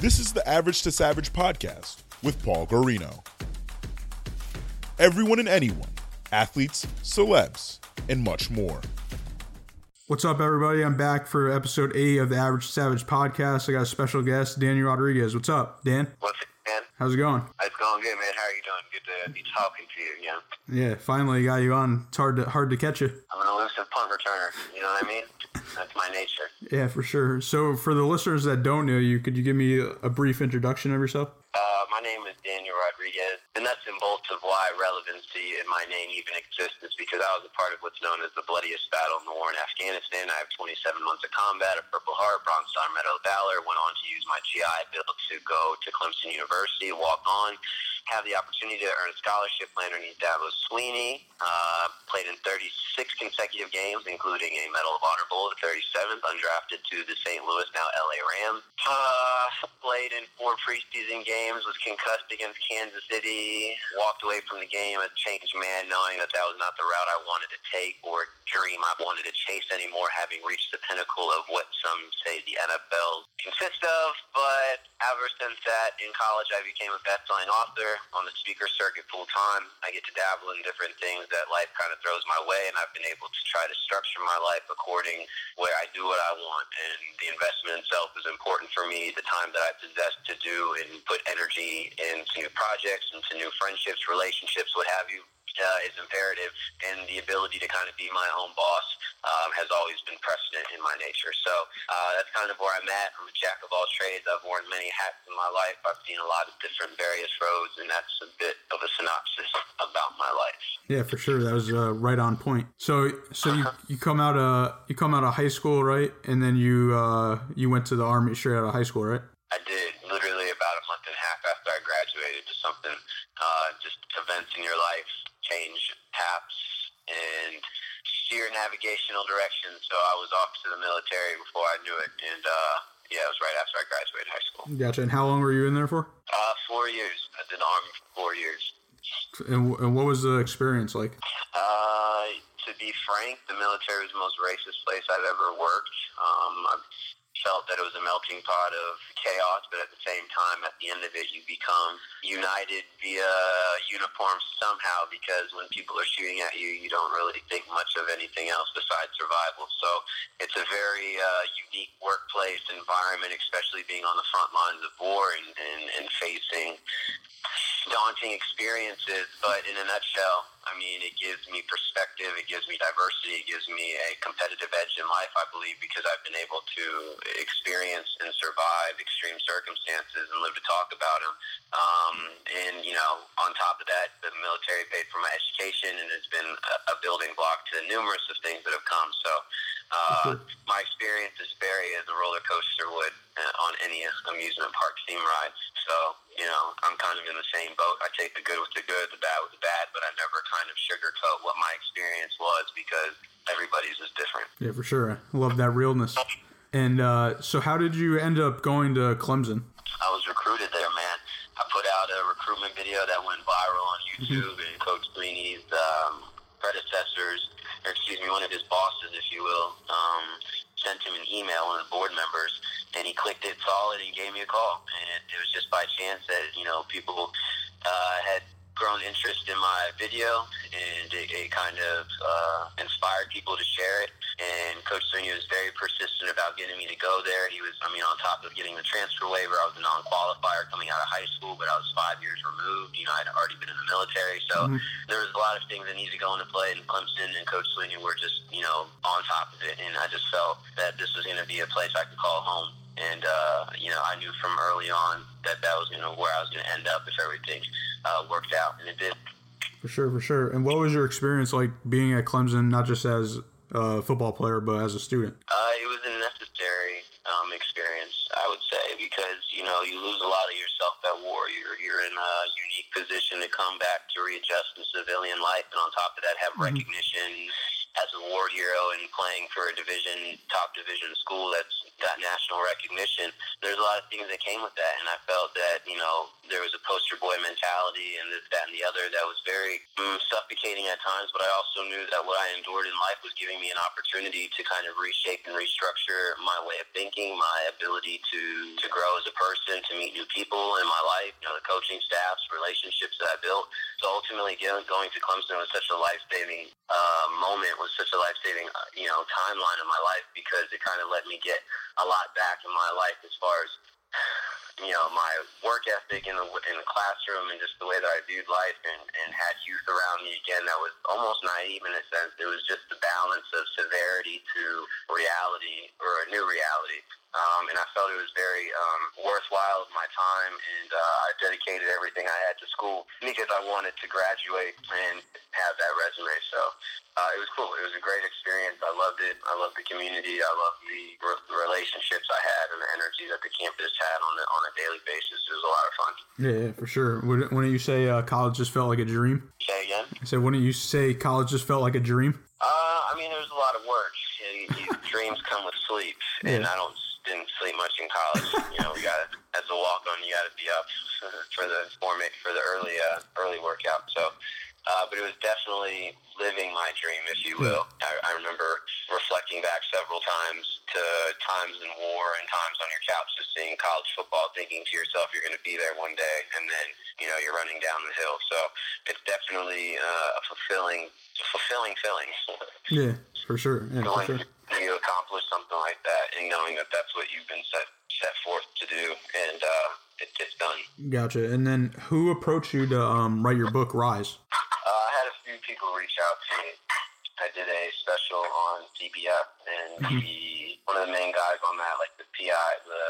This is the Average to Savage podcast with Paul Garino. Everyone and anyone, athletes, celebs, and much more. What's up, everybody? I'm back for episode 8 of the Average to Savage podcast. I got a special guest, Danny Rodriguez. What's up, Dan? What's it, man? How's it going? It's going good, man. How are you doing? Good to be talking to you again. Yeah, finally got you on. It's hard to hard to catch you. I'm an elusive punt returner. You know what I mean? That's my nature. Yeah, for sure. So, for the listeners that don't know you, could you give me a, brief introduction of yourself? Uh, my name is Daniel Rodriguez, and that's and bolts of why relevancy in my name even exists is because I was a part of what's known as the bloodiest battle in the war in Afghanistan. I have 27 months of combat, a Purple Heart, Bronze Star Medal of Valor. Went on to use my GI Bill to go to Clemson University, walk on, have the opportunity to earn a scholarship underneath Dabo Swinney. Uh, played in 36 consecutive games, including a Medal of Honor Bowl, the 37th, undrafted to the St. Louis, now LA Rams. Uh, played in four preseason games, was concussed against Kansas City, walked away from the game a changed man, knowing that that was not the route I wanted to take or dream I wanted to chase anymore, having reached the pinnacle of what some say the NFL consists of. But ever since that, in college, I became a best-selling author on the speaker circuit full time. I get to dabble in different things that life kind of throws my way, and I've been able to try to structure my life according where I do what I want. And the investment itself is important for me. The time that I possess to do and put energy into new projects, into new friendships, relationships, what have you uh, is imperative, and the ability to kind of be my own boss um, has always been precedent in my nature. So uh, that's kind of where I'm at. I'm a jack of all trades. I've worn many hats in my life. I've seen a lot of different various roads, and that's a bit of a synopsis about my life. Yeah, for sure. That was uh, right on point. So, so you, you come out of you come out of high school, right? And then you uh, you went to the army straight out of high school, right? I did literally about a month and a half after I graduated. to something, uh, just events in your life change paths and steer navigational direction. So I was off to the military before I knew it, and uh, yeah, it was right after I graduated high school. Gotcha. And how long were you in there for? Uh, four years. I did the army for four years. And, and what was the experience like? Uh, to be frank, the military was the most racist place I've ever worked. Um, I felt that it was a melting pot of chaos, but at the same time, at the end of it, you become united via uniform somehow because when people are shooting at you, you don't really think much of anything else besides survival. So it's a very uh, unique workplace environment, especially being on the front lines of war and, and, and facing daunting experiences, but in a nutshell, I mean, it gives me perspective, it gives me diversity, it gives me a competitive edge in life, I believe, because I've been able to experience and survive extreme circumstances and live to talk about them. Um, and, you know, on top of that, the military paid for my education and it's been a, a building block to numerous of things that have come. So, uh, my experience is very as a roller coaster would uh, on any amusement park theme ride. So, you know, I'm kind of in the same boat. I take the good with the good, the bad with the bad, but I never kind of sugarcoat what my experience was because everybody's is different. Yeah, for sure. I love that realness. And uh, so, how did you end up going to Clemson? I was recruited there, man. I put out a recruitment video that went viral on YouTube, and Coach Swinney's um, predecessors, or excuse me, one of his bosses, if you will, um, sent him an email, one of the board members, and he clicked it, it, and gave me a call. And it was just by chance that, you know, people uh, had grown interest in my video, and it, it kind of uh, inspired people to share it. And Coach Swinney was very persistent about getting me to go there. He was, I mean, on top of getting the transfer waiver, I was a non-qualifier coming out of high school, but I was five years removed. You know, I'd already been in the military, so Mhm. there was a lot of things that needed to go into play. And Clemson and Coach Swinney were just, you know, on top of it. And I just felt that this was going to be a place I could call home. And uh, you know, I knew from early on that that was going to where I was going to end up if everything uh, worked out, and it did. For sure, for sure. And what was your experience like being at Clemson, not just as a football player, but as a student? Uh, it was a necessary um, experience, I would say, because you know you lose a lot of yourself at war. You're you're in a unique position to come back to readjust in civilian life, and on top of that, have mm-hmm. recognition as a war hero and playing for a division, top division school that's got national recognition. There's a lot of things that came with that, and I felt that you know there was a poster boy mentality and this, that, and the other that was very mm, suffocating at times. But I also knew that what I endured in life was giving me an opportunity to kind of reshape and restructure my way of thinking, my ability to to grow as a person, to meet new people in my life, you know, the coaching staffs, relationships that I built. So ultimately, going to Clemson was such a life saving uh, moment, was such a life saving uh, you know timeline in my life because it kind of let me get a lot back in my life as far as you know my work ethic in the in the classroom and just the way that I viewed life and and had youth around me again that was almost naive in a sense. It was just the balance of severity to reality or a new reality. Um, and I felt it was very um, worthwhile of my time, and uh, I dedicated everything I had to school because I wanted to graduate and have that resume. So uh, it was cool. It was a great experience. I loved it. I loved the community. I loved the, re- relationships I had and the energy that the campus had on the, on a daily basis. It was a lot of fun. Yeah, yeah for sure. Wouldn't you say uh, college just felt like a dream? Say again. I said, wouldn't you say college just felt like a dream? Uh, I mean, there was a lot of work. Dreams come with sleep, and I don't didn't sleep much in college. you know, we got as a walk on, you got to be up for the formate for the early uh, early workout. So, uh, but it was definitely living my dream, if you will. I, I remember reflecting back several times to times in war and times on your couch, just seeing college football, thinking to yourself, you're going to be there one day, and then you know you're running down the hill. So it's definitely uh, a fulfilling, fulfilling feeling. yeah, for sure. Yeah, for sure you accomplish something like that and knowing that that's what you've been set set forth to do and uh, it gets done. Gotcha. And then who approached you to um, write your book, Rise? Uh, I had a few people reach out to me. I did a special on CBF, and mm-hmm. the one of the main guys on that, like the PI, the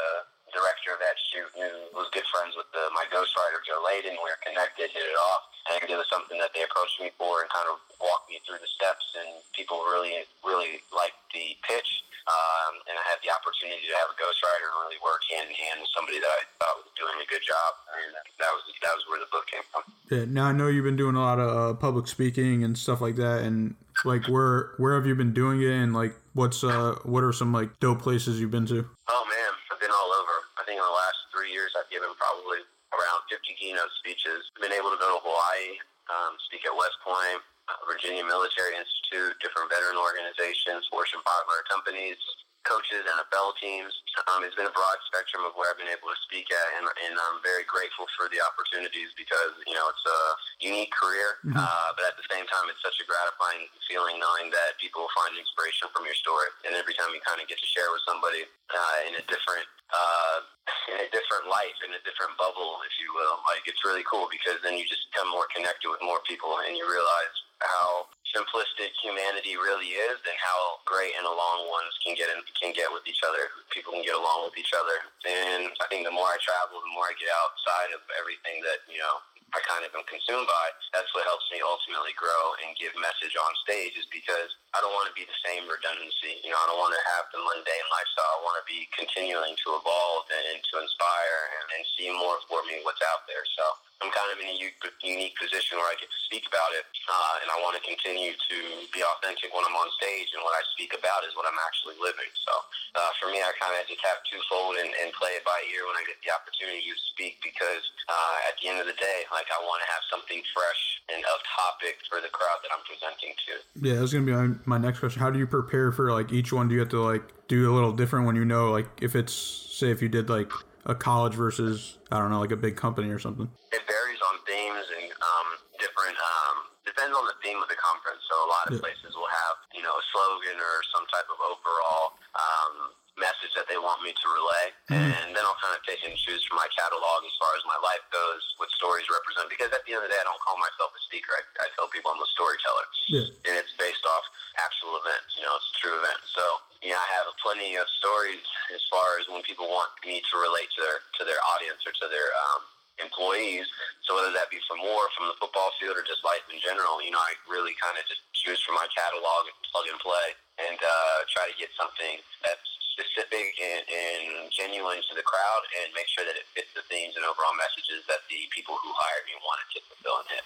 director of that shoot, who was good friends with the, my ghostwriter Joe Layden. We were connected, hit it off. I think it was something that they approached me for and kind of walked me through the steps. And people really, really liked the pitch. Um, and I had the opportunity to have a ghostwriter and really work hand in hand with somebody that I thought was doing a good job. And that was that was where the book came from. Yeah. Now I know you've been doing a lot of uh, public speaking and stuff like that. And like, where where have you been doing it? And like, what's uh, what are some like dope places you've been to? Oh man, I've been all over. I think in the last three years, I've given probably around 50 keynote speeches. I've been able to go to Hawaii, um, speak at West Point, Virginia Military Institute, different veteran organizations, Fortune 500 companies, coaches, NFL teams. Um, it's been a broad spectrum of where I've been able to speak at, and, and I'm very grateful for the opportunities because you know it's a unique career, mm-hmm. uh, but at the same time, it's such a gratifying feeling knowing that people will find inspiration from your story, and every time you kind of get to share with somebody uh, in a different uh, in a different life, in a different bubble, if you will. Like it's really cool because then you just become more connected with more people, and you realize how simplistic humanity really is and how great and along ones can get in, can get with each other. People can get along with each other. And I think the more I travel, the more I get outside of everything that, you know, I kind of am consumed by. That's what helps me ultimately grow and give message on stage is because I don't want to be the same redundancy. You know, I don't want to have the mundane lifestyle. I want to be continuing to evolve and to inspire and, and see more for me what's out there. So I'm kind of in a unique position where I get to speak about it, uh, and I want to continue to be authentic when I'm on stage, and what I speak about is what I'm actually living. So uh, for me, I kind of just have twofold and, and play it by ear when I get the opportunity to speak, because uh, at the end of the day, like I want to have something fresh and of topic for the crowd that I'm presenting to. Yeah, that's gonna be my, my next question. How do you prepare for like each one? Do you have to like do a little different when you know like if it's say if you did like a college versus I don't know, like a big company or something? It varies on themes and um, different. Um, depends on the theme of the conference. So a lot of yeah. places will have you know a slogan or some type of overall um, message that they want me to relay, mm-hmm. and then I'll kind of pick and choose from my catalog as far as my life goes, what stories represent. Because at the end of the day, I don't call myself a speaker. I, I tell people I'm a storyteller, yeah. and it's based off actual events. You know, it's a true event. So you know, I have plenty of stories as far as when people want me to relate to their to their audience or to their um, employees. So whether that be from war, from the football field, or just life in general, you know, I really kind of just choose from my catalog and plug and play and uh, try to get something that's specific and, and genuine to the crowd, and make sure that it fits the themes and overall messages that the people who hired me wanted to fulfill and hit.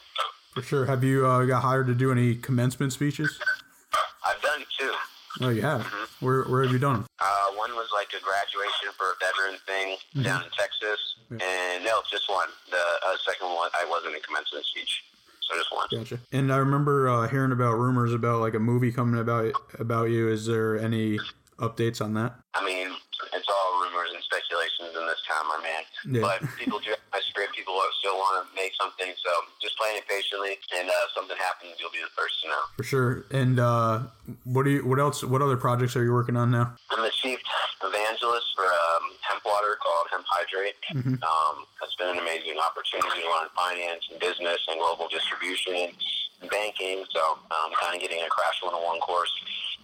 For sure. Have you uh, got hired to do any commencement speeches? I've done two. Oh, you have. Mm-hmm. Where Where have you done them? Uh, one was like a graduation for a veteran thing down in Texas, and no, just one. The uh, second one, I wasn't in commencement speech, so just one. Gotcha. And I remember uh, hearing about rumors about like a movie coming about about you. Is there any updates on that? I mean, it's all rumors and speculations in this time, my man. Yeah. But people do have my script. People still want to make something, so just playing it patiently. And uh, if something happens, you'll be the first to know. For sure. And uh, what do you? What else? What other projects are you working on now? I'm the chief evangelist for um, hemp water called Hemp Hydrate. Um, it's been an amazing opportunity to learn finance and business and global distribution and banking. So I'm kind of getting a crash 101 course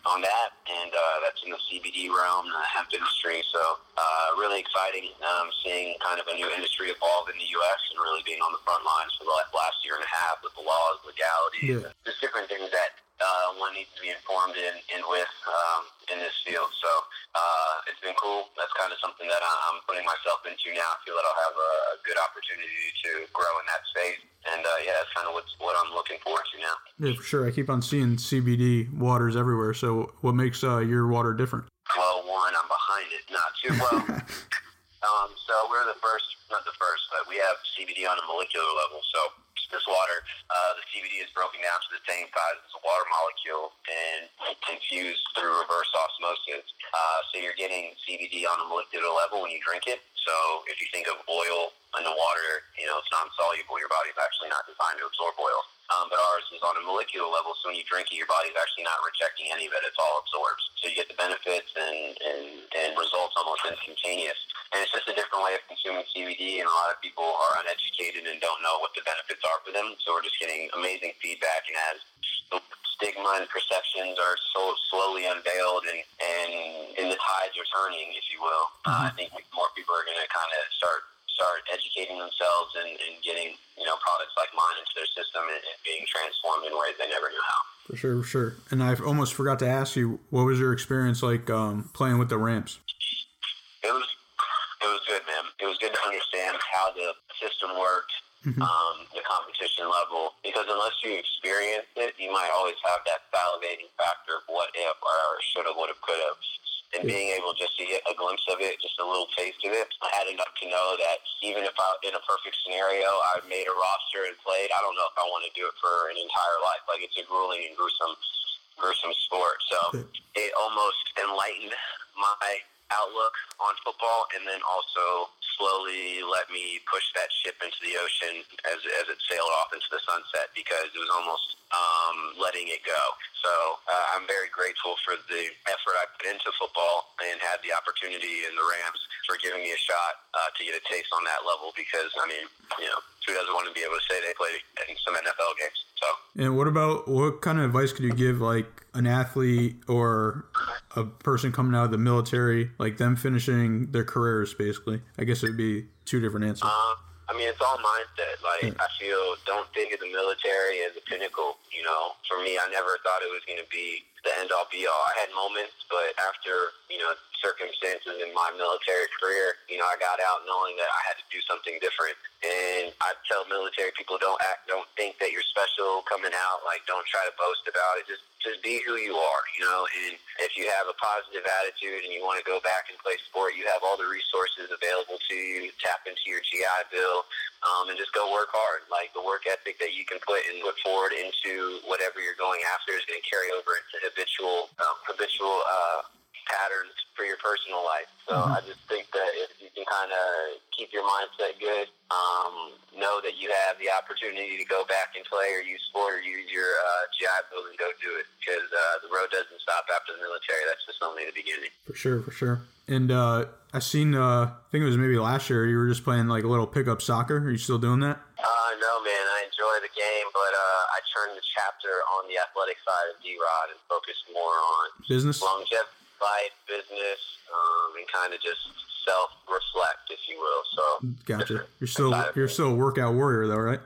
on that, and uh, that's in the CBD realm, the hemp industry. So uh, really exciting um, seeing kind of a new industry evolve in the U.S. and really being on the front lines for the last year and a half with the laws, legalities, Yeah. just different things that uh, one needs to be informed in, in with um, in this field. So uh, it's been cool. That's kind of something that I- I'm putting myself into now. I feel that I'll have a, a good opportunity to grow in that space. And uh, yeah, that's kind of what's, what I'm looking forward to now. Yeah, for sure. I keep on seeing CBD waters everywhere. So what makes uh, your water different? Well, one, I'm behind it. Not too well. um, so we're the first, not the first, but we have CBD on a molecular level. So this water, uh, the CBD is broken down to the same size as a water molecule and infused through reverse osmosis. Uh, so you're getting CBD on a molecular level when you drink it. So if you think of oil in the water, you know, it's non-soluble. Your body's actually not designed to absorb oil. Um, but ours is on a molecular level, so when you drink it, your body's actually not rejecting any of it. It's all absorbed. So you get the benefits and, and, and results almost instantaneous. And it's just a different way of consuming CBD, and a lot of people are uneducated and don't know what the benefits are for them. So we're just getting amazing feedback, and as the stigma and perceptions are so slowly unveiled and, and, and the tides are turning, if you will, uh, I think more people are going to kind of start start educating themselves and, and getting you know products like mine into their system and, and being transformed in ways they never knew how. For sure, for sure. And I almost forgot to ask you, what was your experience like um, playing with the Rams? It was it was good, man. It was good to understand how the system worked, um, the competition level. Because unless you experience it, you might always have that salivating factor of what if or should have, would have, could have. And being able just to get a glimpse of it, just a little taste of it, I had enough to know that even if I, in a perfect scenario, I made a roster and played, I don't know if I want to do it for an entire life. Like it's a grueling and gruesome, gruesome sport. So it almost enlightened my outlook on football, and then also slowly let me push that ship into the ocean as, as it sailed off into the sunset because it was almost um, letting it go. So uh, I'm very grateful for the effort I put into football and had the opportunity in the Rams for giving me a shot uh, to get a taste on that level because, I mean, you know, who doesn't want to be able to say they played in some NFL games? So And what about what kind of advice could you give like an athlete or a person coming out of the military, like them finishing their careers basically? I guess it would be two different answers. Um, I mean, it's all mindset. Like, I feel, don't think of the military as a pinnacle. You know, for me, I never thought it was going to be the end all be all. I had moments, but after, you know, circumstances in my military career, you know, I got out knowing that I had to do something different. And I tell military people, don't act, don't think that you're special coming out. Like, don't try to boast about it. Just, just be who you are, you know. And if you have a positive attitude and you want to go back and play sport, you have all the resources available to you. Tap into your GI Bill, um, and just go work hard. Like the work ethic that you can put and put forward into whatever you're going after is going to carry over into habitual, um, habitual uh, patterns for your personal life. So I just think that if you can kind of keep your mindset good, um, know that you have the opportunity to go back and play or use sport or use your uh, GI Bill and go do it because uh, the road doesn't stop after the military. That's just only the beginning. For sure, for sure. And uh, I seen, uh, I think it was maybe last year, you were just playing like a little pickup soccer. Are you still doing that? Uh, no, man. I enjoy the game, but uh, I turned the chapter on the athletic side of D-Rod and focused more on Business? longevity, life, business, um, and kind of just self-reflect, if you will. So, Gotcha. You're still you're still a workout warrior though, right?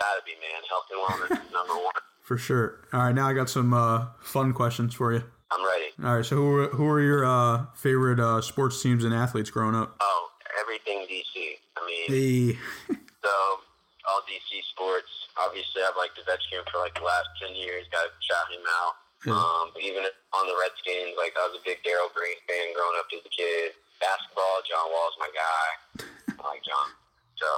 gotta be, man. Health and wellness number one. For sure. All right, now I got some uh, fun questions for you. I'm ready. All right. So who were, who were your uh, favorite uh, sports teams and athletes growing up? Oh, everything DC. I mean, Hey. so all DC sports. Obviously, I've liked Ovechkin for like the last ten years. Got to shout him out. Yeah. Um, even on the Redskins, like I was a big Darrell Green fan growing up as a kid. Basketball, John Wall's my guy. I like John. So,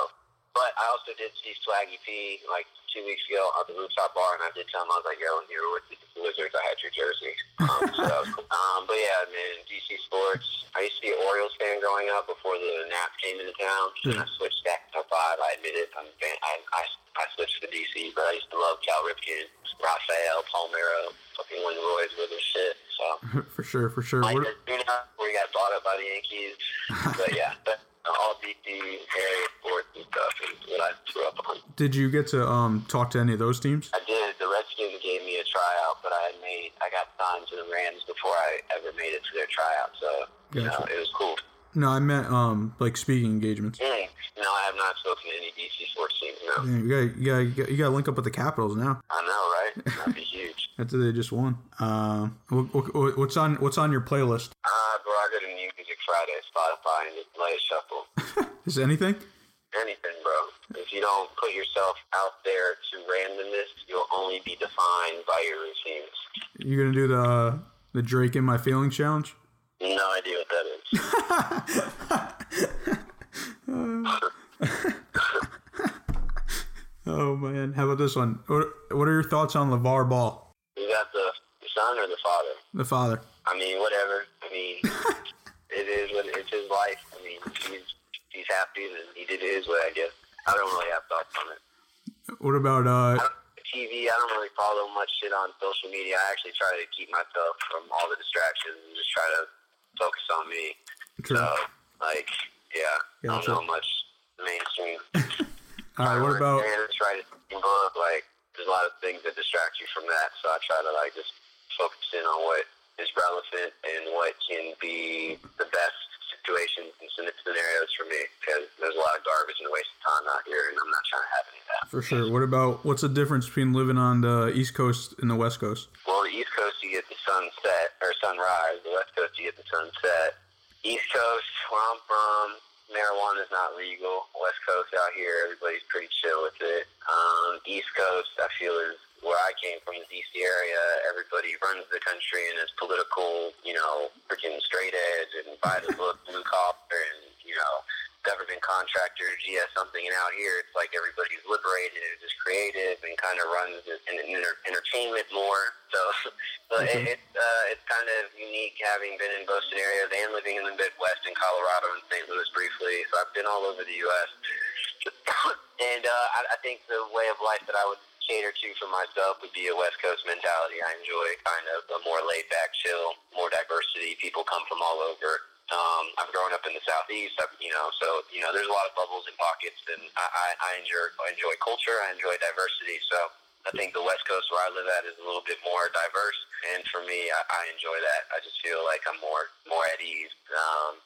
but I also did see Swaggy P like two weeks ago at the rooftop bar, and I did tell him I was like, "Yo, when you were with the Wizards, I had your jersey." Um, so that was cool. Um, but yeah, man, DC sports. I used to be an Orioles fan growing up before the Nats came into town, and I switched back to five. I admit it. I'm a fan. I, I I switched to DC, but I used to love Cal Ripken, Rafael Palmeiro, fucking Win Roy's with his shit. So. for sure. For sure. Like What, Arjuna, where he got bought up by the Yankees. but yeah, but all DC area sports and stuff is what I grew up on. did you get to um, talk to any of those teams? I did. The Redskins gave me a tryout, but I had made I got signed to the Rams before I ever made it to their tryout. So you know, it was cool. No, I meant um, like speaking engagements. Mm. No, I have not spoken to any DC sports teams. No, Yeah, you got you got you got, got to link up with the Capitals now I know, right? That'd be huge. after they just won. Uh, what, what, what's on what's on your playlist? Uh, bro, I go to Music Friday, Spotify, and just let it shuffle. Is anything? Anything, bro. If you don't put yourself out there to randomness, you'll only be defined by your routines. You gonna do the the Drake in my feelings challenge? No idea what that is. Oh man, how about this one? What, what are your thoughts on LaVar Ball, You got the son or the father? the father? I mean, whatever. I mean, it is what it's his life. I mean, he's he's happy and he did his way. I guess I don't really have thoughts on it. What about uh? TV, I don't really follow much shit on social media. I actually try to keep myself from all the distractions and just try to focus on me. True. So, like, yeah, I don't know much mainstream. All right, what about And try to book like there's a lot of things that distract you from that. So I try to like just focus in on what is relevant and what can be the best situations and scen- scenarios for me because there's a lot of garbage and waste of time out here, and I'm not trying to have any of that. For sure? What about what's the difference between living on the East Coast and the West Coast you get the sunset or sunrise. The West Coast you get the sunset. East Coast, where I'm from, marijuana is not legal. West Coast out here, everybody's pretty chill with it. Um, East Coast, I feel is where I came from, the DC area. Everybody runs the country and is political, you know, freaking straight edge and by the book, blue collar, and you know, government contractor, GS something. And out here, it's like everybody's liberated and just creative and kind of runs in, in enter- entertainment more. So, so it, it's uh, it's kind of unique having been in both scenarios and living in the Midwest in Colorado and St. Louis briefly. So I've been all over the U.S. and uh, I, I think the way of life that I would cater to for myself would be a West Coast mentality. I enjoy kind of a more laid back, chill, more diversity. People come from all over. Um, I've grown up in the southeast, I've, you know, so you know, there's a lot of bubbles and pockets, and I, I, I enjoy I enjoy culture, I enjoy diversity. So I think the West Coast where I live at is a little bit more diverse, and for me, I, I enjoy that. I just feel like I'm more more at ease. Um,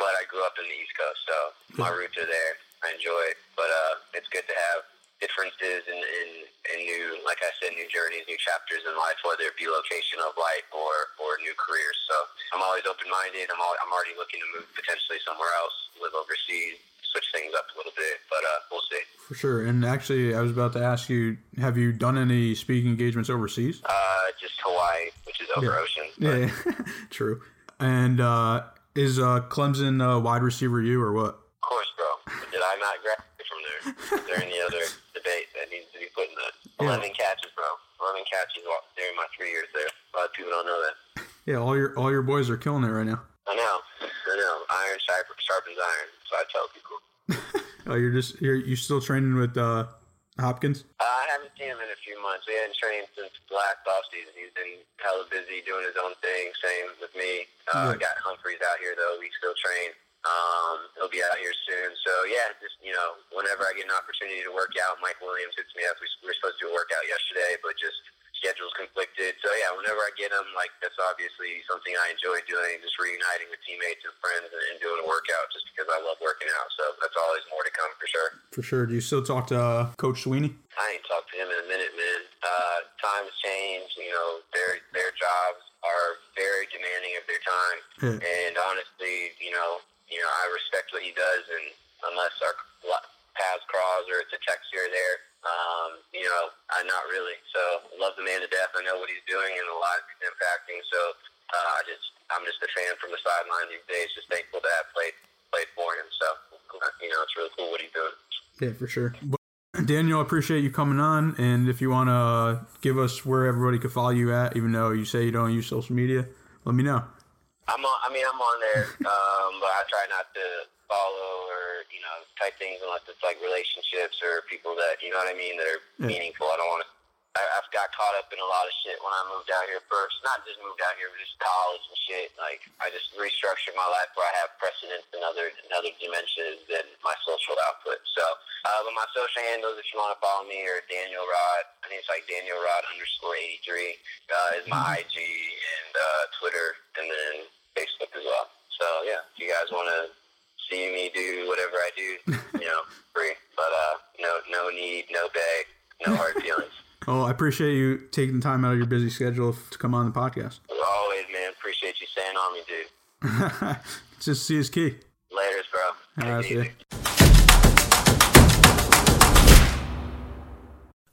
but I grew up in the East Coast, so my roots are there. I enjoy it, but uh, it's good to have differences and, and, and new, like I said, new journeys, new chapters in life, whether it be location of life or, or new careers. So I'm always open-minded. I'm, I'm already looking to move potentially somewhere else, live overseas, switch things up a little bit, but uh, we'll see. For sure. And actually, I was about to ask you: Have you done any speaking engagements overseas? Uh, just Hawaii, which is over Yeah. ocean. but- Yeah, true. And uh, is uh, Clemson uh, wide receiver you or what? Of course, bro. Did I not graduate from there? Is there any other 11 yeah. catches, bro. 11 catches during my three years there. A lot of people don't know that. Yeah, all your all your boys are killing it right now. I know, I know. Iron sharpens iron, so I tell people. oh, you're just you're you still training with uh, Hopkins? Uh, I haven't seen him in a few months. We hadn't trained since last offseason. He's been hella busy doing his own thing. Same with me. Uh, yeah. Got Humphries out here though. We still train. Um, he'll be out here soon. So, yeah, just, you know, whenever I get an opportunity to work out, Mike Williams hits me up. We, we were supposed to do a workout yesterday, but just schedules conflicted. So, yeah, whenever I get him, like, that's obviously something I enjoy doing, just reuniting with teammates and friends and, and doing a workout just because I love working out. So, that's always more to come for sure. For sure. Do you still talk to uh, Coach Swinney? I ain't talked to him in a minute, man. Uh, times change. You know, their their jobs are very demanding of their time. Yeah. And honestly, you know, you know, I respect what he does, and unless our lo- paths cross or it's a text here or there, um, you know, I'm not really. So love the man to death. I know what he's doing and the lives he's impacting. So uh, I just, I'm just a fan from the sideline these days. Just thankful to have played played for him. So you know, it's really cool what he's doing. Yeah, for sure. But Daniel, I appreciate you coming on. And if you want to give us where everybody could follow you at, even though you say you don't use social media, let me know. I'm on. I mean, I'm on there, um, but I try not to follow or you know type things unless it's like relationships or people that you know what I mean that are Yeah. meaningful. I don't want to. I, I've got caught up in a lot of shit when I moved out here first. Not just moved out here, but just college and shit. Like I just restructured my life where I have precedence in other in other dimensions than my social output. So, uh, but my social handles, if you want to follow me, are Daniel Rod. I think it's like Daniel Rod underscore eighty three uh, is my IG and uh, Twitter, and then Facebook as well. So yeah, if you guys want to see me do whatever I do, you know, free. But uh, no, no need, no beg, no hard feelings. Oh, I appreciate you taking time out of your busy schedule to come on the podcast. Always, man. Appreciate you staying on me, dude. Just see his key. Laters, bro. All right,